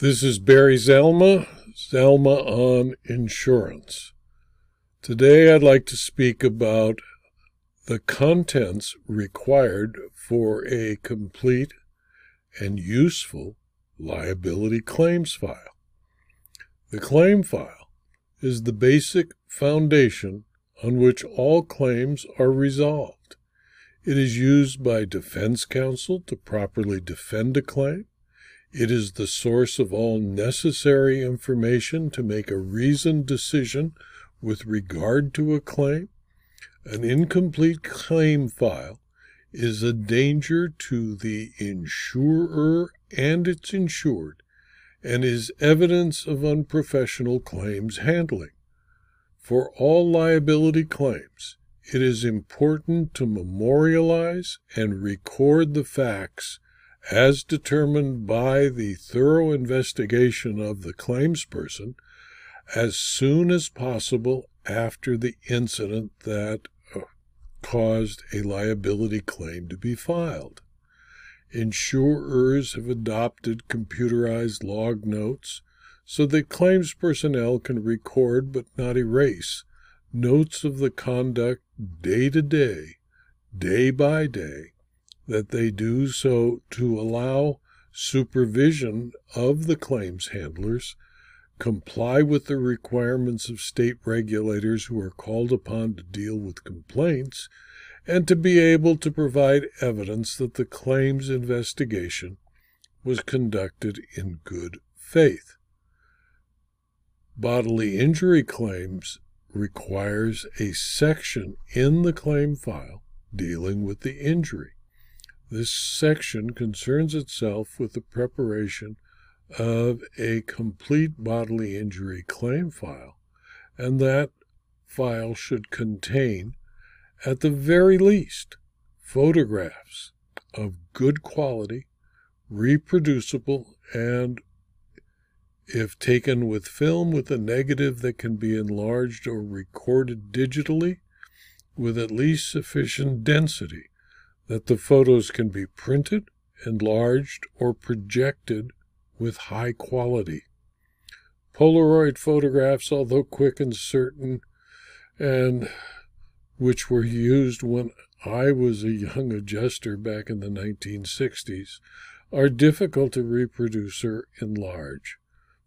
This is Barry Zalma, Zalma on Insurance. Today I'd like to speak about the contents required for a complete and useful liability claims file. The claim file is the basic foundation on which all claims are resolved. It is used by defense counsel to properly defend a claim. It is the source of all necessary information to make a reasoned decision with regard to a claim. An incomplete claim file is a danger to the insurer and its insured and is evidence of unprofessional claims handling. For all liability claims, it is important to memorialize and record the facts as determined by the thorough investigation of the claims person as soon as possible after the incident that uh, caused a liability claim to be filed. Insurers have adopted computerized log notes so that claims personnel can record but not erase notes of the conduct day to day, day by day, that they do so to allow supervision of the claims handlers, comply with the requirements of state regulators who are called upon to deal with complaints, and to be able to provide evidence that the claims investigation was conducted in good faith. Bodily injury claims requires a section in the claim file dealing with the injury. This section concerns itself with the preparation of a complete bodily injury claim file, and that file should contain, at the very least, photographs of good quality, reproducible, and if taken with film with a negative that can be enlarged or recorded digitally with at least sufficient density that the photos can be printed, enlarged, or projected with high quality. Polaroid photographs, although quick and certain, and which were used when I was a young adjuster back in the 1960s, are difficult to reproduce or enlarge.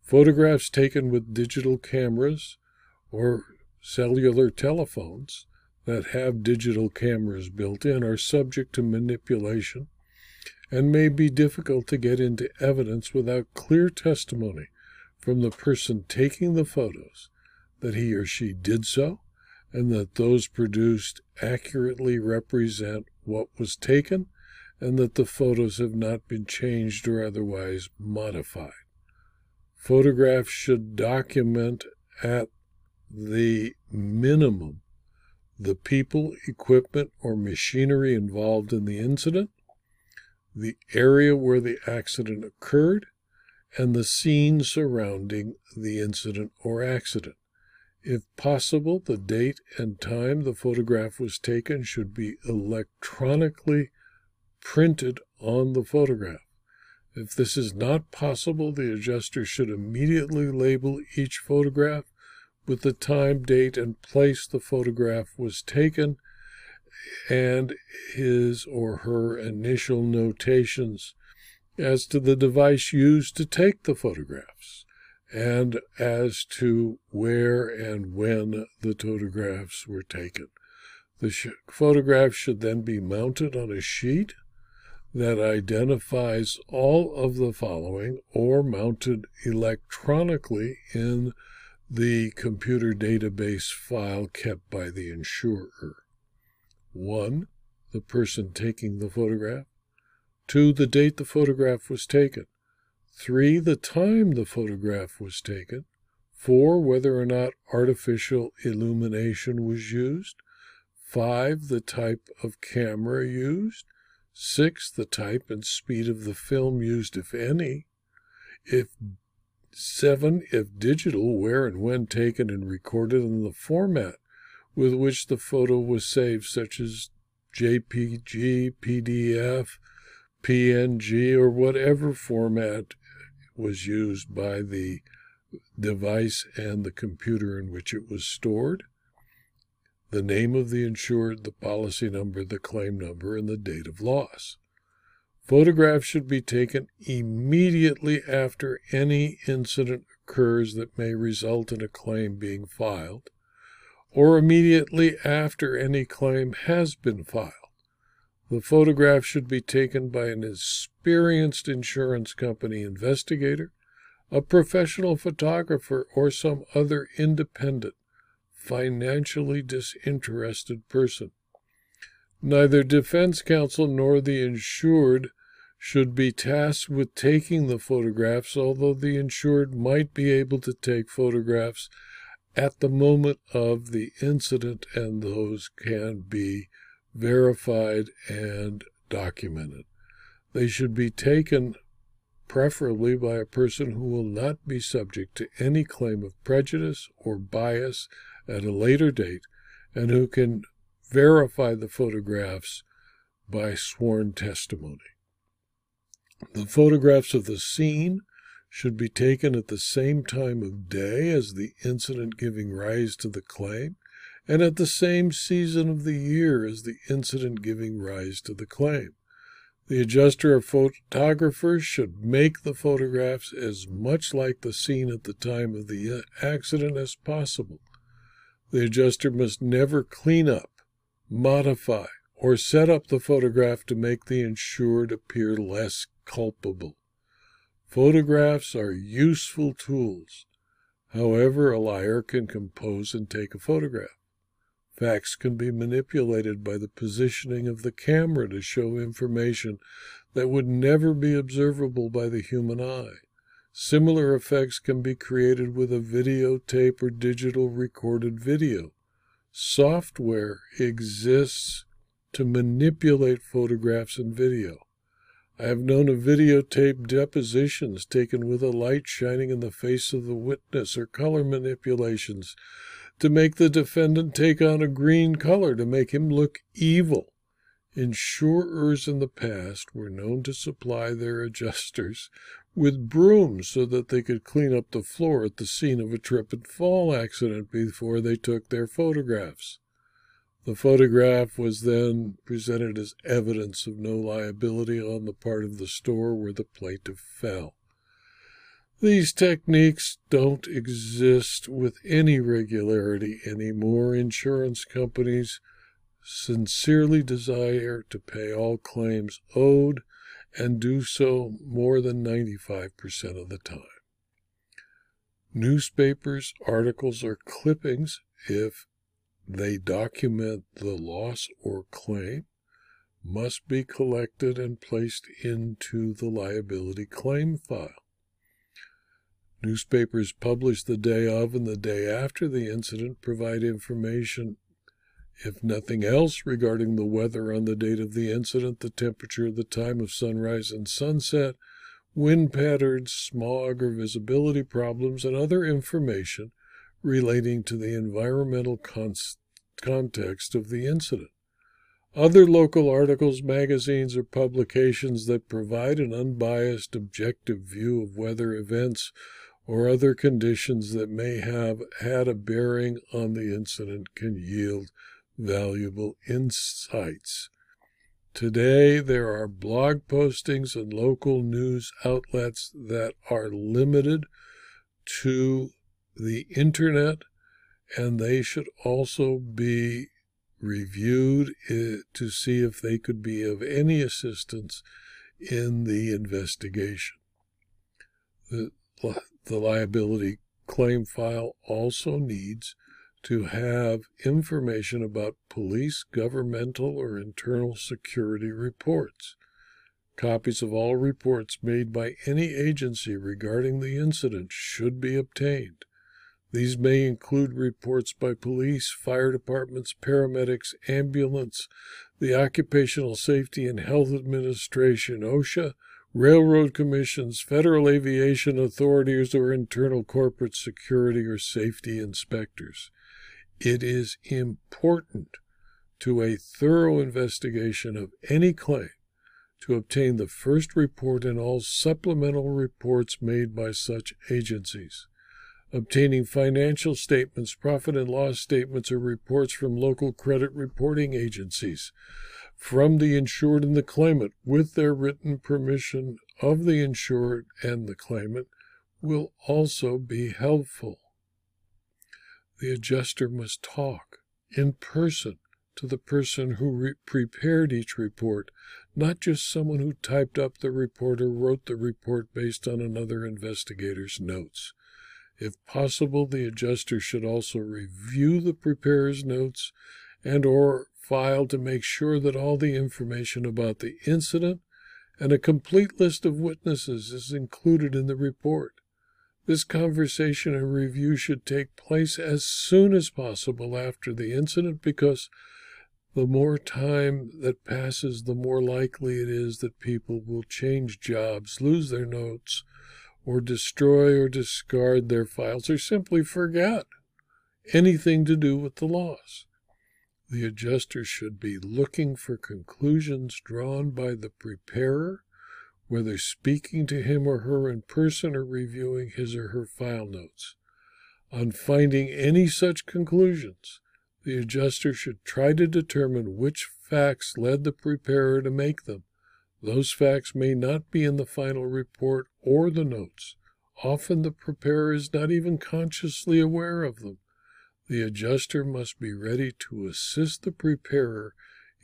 Photographs taken with digital cameras or cellular telephones that have digital cameras built in are subject to manipulation and may be difficult to get into evidence without clear testimony from the person taking the photos that he or she did so and that those produced accurately represent what was taken and that the photos have not been changed or otherwise modified. Photographs should document at the minimum the people, equipment, or machinery involved in the incident, the area where the accident occurred, and the scene surrounding the incident or accident. If possible, the date and time the photograph was taken should be electronically printed on the photograph. If this is not possible, the adjuster should immediately label each photograph with the time, date, and place the photograph was taken and his or her initial notations as to the device used to take the photographs and as to where and when the photographs were taken. The sh- should then be mounted on a sheet that identifies all of the following or mounted electronically in the computer database file kept by the insurer. One, the person taking the photograph. Two, the date the photograph was taken. Three, the time the photograph was taken. Four, whether or not artificial illumination was used. Five, the type of camera used. Six, the type and speed of the film used, if any. If Seven, if digital, where and when taken and recorded in the format with which the photo was saved, such as JPG, PDF, PNG, or whatever format was used by the device and the computer in which it was stored, the name of the insured, the policy number, the claim number, and the date of loss. Photographs should be taken immediately after any incident occurs that may result in a claim being filed, or immediately after any claim has been filed. The photograph should be taken by an experienced insurance company investigator, a professional photographer, or some other independent, financially disinterested person. Neither defense counsel nor the insured should be tasked with taking the photographs, although the insured might be able to take photographs at the moment of the incident, and those can be verified and documented. They should be taken preferably by a person who will not be subject to any claim of prejudice or bias at a later date and who can verify the photographs by sworn testimony. The photographs of the scene should be taken at the same time of day as the incident giving rise to the claim and at the same season of the year as the incident giving rise to the claim. The adjuster or photographer should make the photographs as much like the scene at the time of the accident as possible. The adjuster must never clean up, modify, or set up the photograph to make the insured appear less culpable. Photographs are useful tools. However, a liar can compose and take a photograph. Facts can be manipulated by the positioning of the camera to show information that would never be observable by the human eye. Similar effects can be created with a videotape or digital recorded video. Software exists to manipulate photographs and video. I have known of videotape depositions taken with a light shining in the face of the witness or color manipulations to make the defendant take on a green color to make him look evil. Insurers in the past were known to supply their adjusters with brooms so that they could clean up the floor at the scene of a trip and fall accident before they took their photographs. The photograph was then presented as evidence of no liability on the part of the store where the plaintiff fell. These techniques don't exist with any regularity anymore. Insurance companies sincerely desire to pay all claims owed and do so more than 95% of the time. Newspapers, articles, or clippings, if they document the loss or claim, must be collected and placed into the liability claim file. Newspapers published the day of and the day after the incident provide information, if nothing else, regarding the weather on the date of the incident, the temperature, the time of sunrise and sunset, wind patterns, smog or visibility problems, and other information relating to the environmental context of the incident. Other local articles, magazines, or publications that provide an unbiased, objective view of weather events or other conditions that may have had a bearing on the incident can yield valuable insights. Today, there are blog postings and local news outlets that are limited to the internet, and they should also be reviewed eh, to see if they could be of any assistance in the investigation. The, the liability claim file also needs to have information about police, governmental, or internal security reports. Copies of all reports made by any agency regarding the incident should be obtained. These may include reports by police, fire departments, paramedics, ambulance, the Occupational Safety and Health Administration, OSHA, railroad commissions, federal aviation authorities, or internal corporate security or safety inspectors. It is important to a thorough investigation of any claim to obtain the first report and all supplemental reports made by such agencies. Obtaining financial statements, profit and loss statements, or reports from local credit reporting agencies from the insured and the claimant with their written permission of the insured and the claimant will also be helpful. The adjuster must talk in person to the person who re- prepared each report, not just someone who typed up the report or wrote the report based on another investigator's notes. If possible, the adjuster should also review the preparer's notes and or file to make sure that all the information about the incident and a complete list of witnesses is included in the report. This conversation and review should take place as soon as possible after the incident because the more time that passes, the more likely it is that people will change jobs, lose their notes, or destroy or discard their files, or simply forget anything to do with the loss. The adjuster should be looking for conclusions drawn by the preparer, whether speaking to him or her in person or reviewing his or her file notes. On finding any such conclusions, the adjuster should try to determine which facts led the preparer to make them. Those facts may not be in the final report or the notes. Often the preparer is not even consciously aware of them. The adjuster must be ready to assist the preparer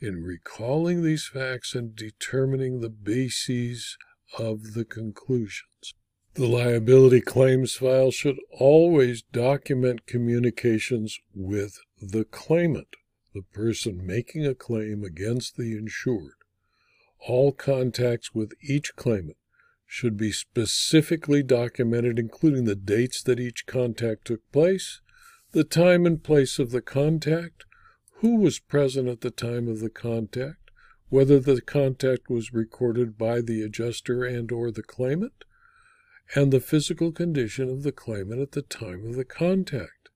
in recalling these facts and determining the bases of the conclusions. The liability claims file should always document communications with the claimant, the person making a claim against the insured. All contacts with each claimant should be specifically documented, including the dates that each contact took place, the time and place of the contact, who was present at the time of the contact, whether the contact was recorded by the adjuster and or the claimant, and the physical condition of the claimant at the time of the contact.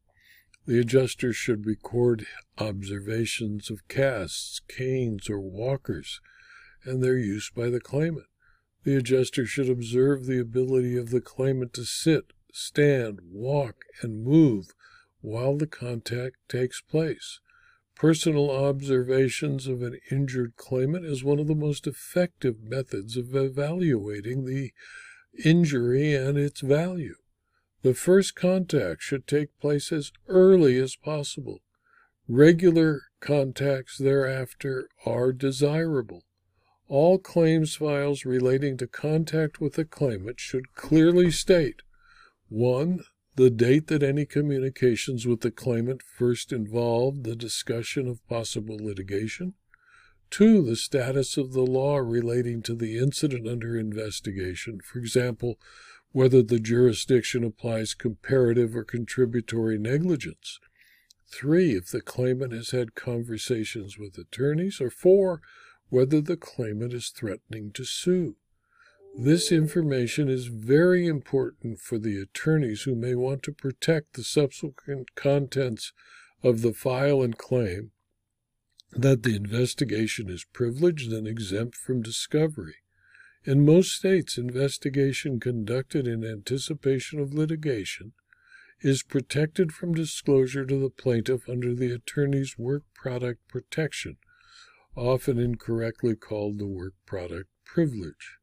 The adjuster should record observations of casts, canes, or walkers and their use by the claimant. The adjuster should observe the ability of the claimant to sit, stand, walk, and move while the contact takes place. Personal observations of an injured claimant is one of the most effective methods of evaluating the injury and its value. The first contact should take place as early as possible. Regular contacts thereafter are desirable. All claims files relating to contact with the claimant should clearly state 1. The date that any communications with the claimant first involved the discussion of possible litigation. 2. The status of the law relating to the incident under investigation, for example, whether the jurisdiction applies comparative or contributory negligence. 3. If the claimant has had conversations with attorneys. Or 4. Whether the claimant is threatening to sue. This information is very important for the attorneys who may want to protect the subsequent contents of the file and claim that the investigation is privileged and exempt from discovery. In most states, investigation conducted in anticipation of litigation is protected from disclosure to the plaintiff under the attorney's work product protection, often incorrectly called the work product privilege.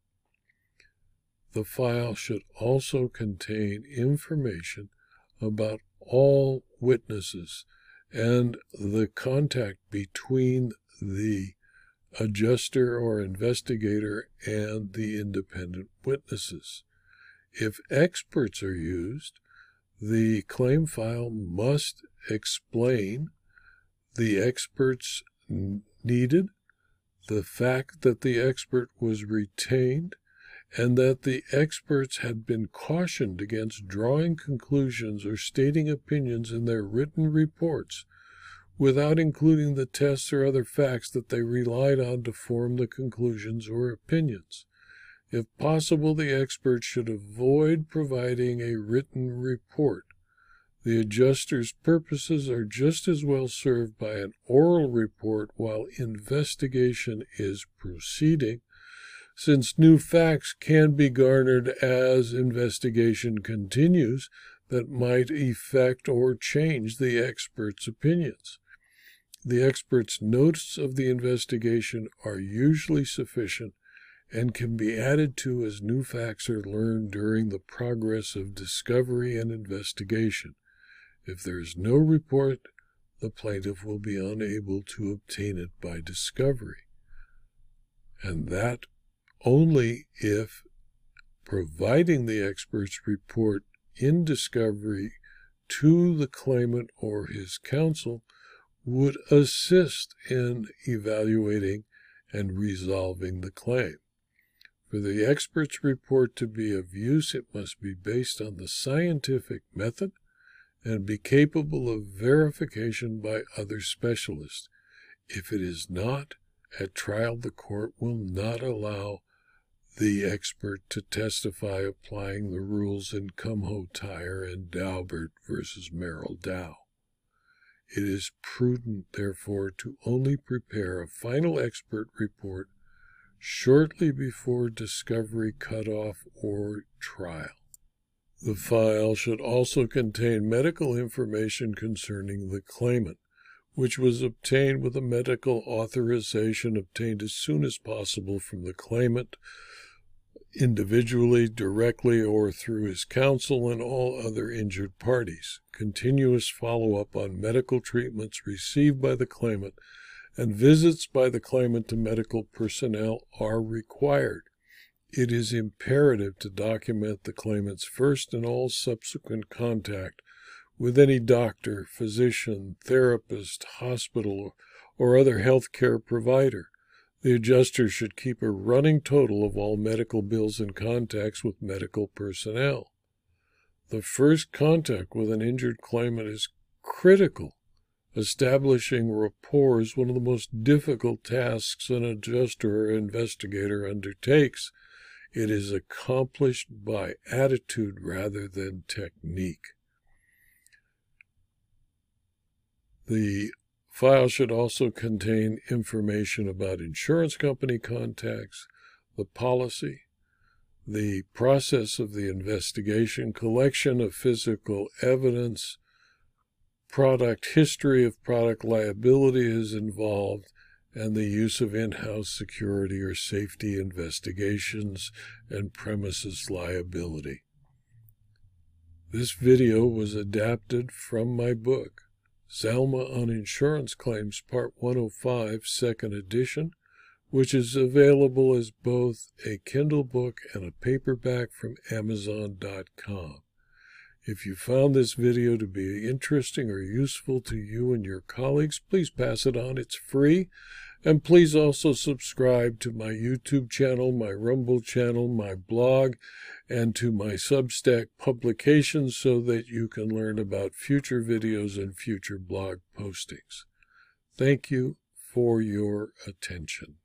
The file should also contain information about all witnesses and the contact between the adjuster or investigator and the independent witnesses. If experts are used, the claim file must explain the experts needed, the fact that the expert was retained, and that the experts had been cautioned against drawing conclusions or stating opinions in their written reports without including the tests or other facts that they relied on to form the conclusions or opinions. If possible, the experts should avoid providing a written report. The adjuster's purposes are just as well served by an oral report while investigation is proceeding since new facts can be garnered as investigation continues that might affect or change the expert's opinions. The expert's notes of the investigation are usually sufficient and can be added to as new facts are learned during the progress of discovery and investigation. If there is no report, the plaintiff will be unable to obtain it by discovery. And that only if providing the expert's report in discovery to the claimant or his counsel would assist in evaluating and resolving the claim. For the expert's report to be of use, it must be based on the scientific method and be capable of verification by other specialists. If it is not, at trial the court will not allow the expert to testify applying the rules in Kumho Tire and Daubert versus Merrell Dow. It is prudent, therefore, to only prepare a final expert report shortly before discovery cutoff or trial. The file should also contain medical information concerning the claimant, which was obtained with a medical authorization obtained as soon as possible from the claimant individually, directly, or through his counsel and all other injured parties. Continuous follow up on medical treatments received by the claimant and visits by the claimant to medical personnel are required. It is imperative to document the claimant's first and all subsequent contact with any doctor, physician, therapist, hospital, or other health care provider. The adjuster should keep a running total of all medical bills and contacts with medical personnel. The first contact with an injured claimant is critical. Establishing rapport is one of the most difficult tasks an adjuster or investigator undertakes. It is accomplished by attitude rather than technique. The File should also contain information about insurance company contacts, the policy, the process of the investigation, collection of physical evidence, product history if product liability is involved, and the use of in house security or safety investigations and premises liability. This video was adapted from my book. Zalma on Insurance Claims Part 105, Second Edition, which is available as both a Kindle book and a paperback from Amazon.com. If you found this video to be interesting or useful to you and your colleagues, please pass it on. It's free and please also subscribe to my YouTube channel, my Rumble channel, my blog, and to my Substack publications so that you can learn about future videos and future blog postings. Thank you for your attention.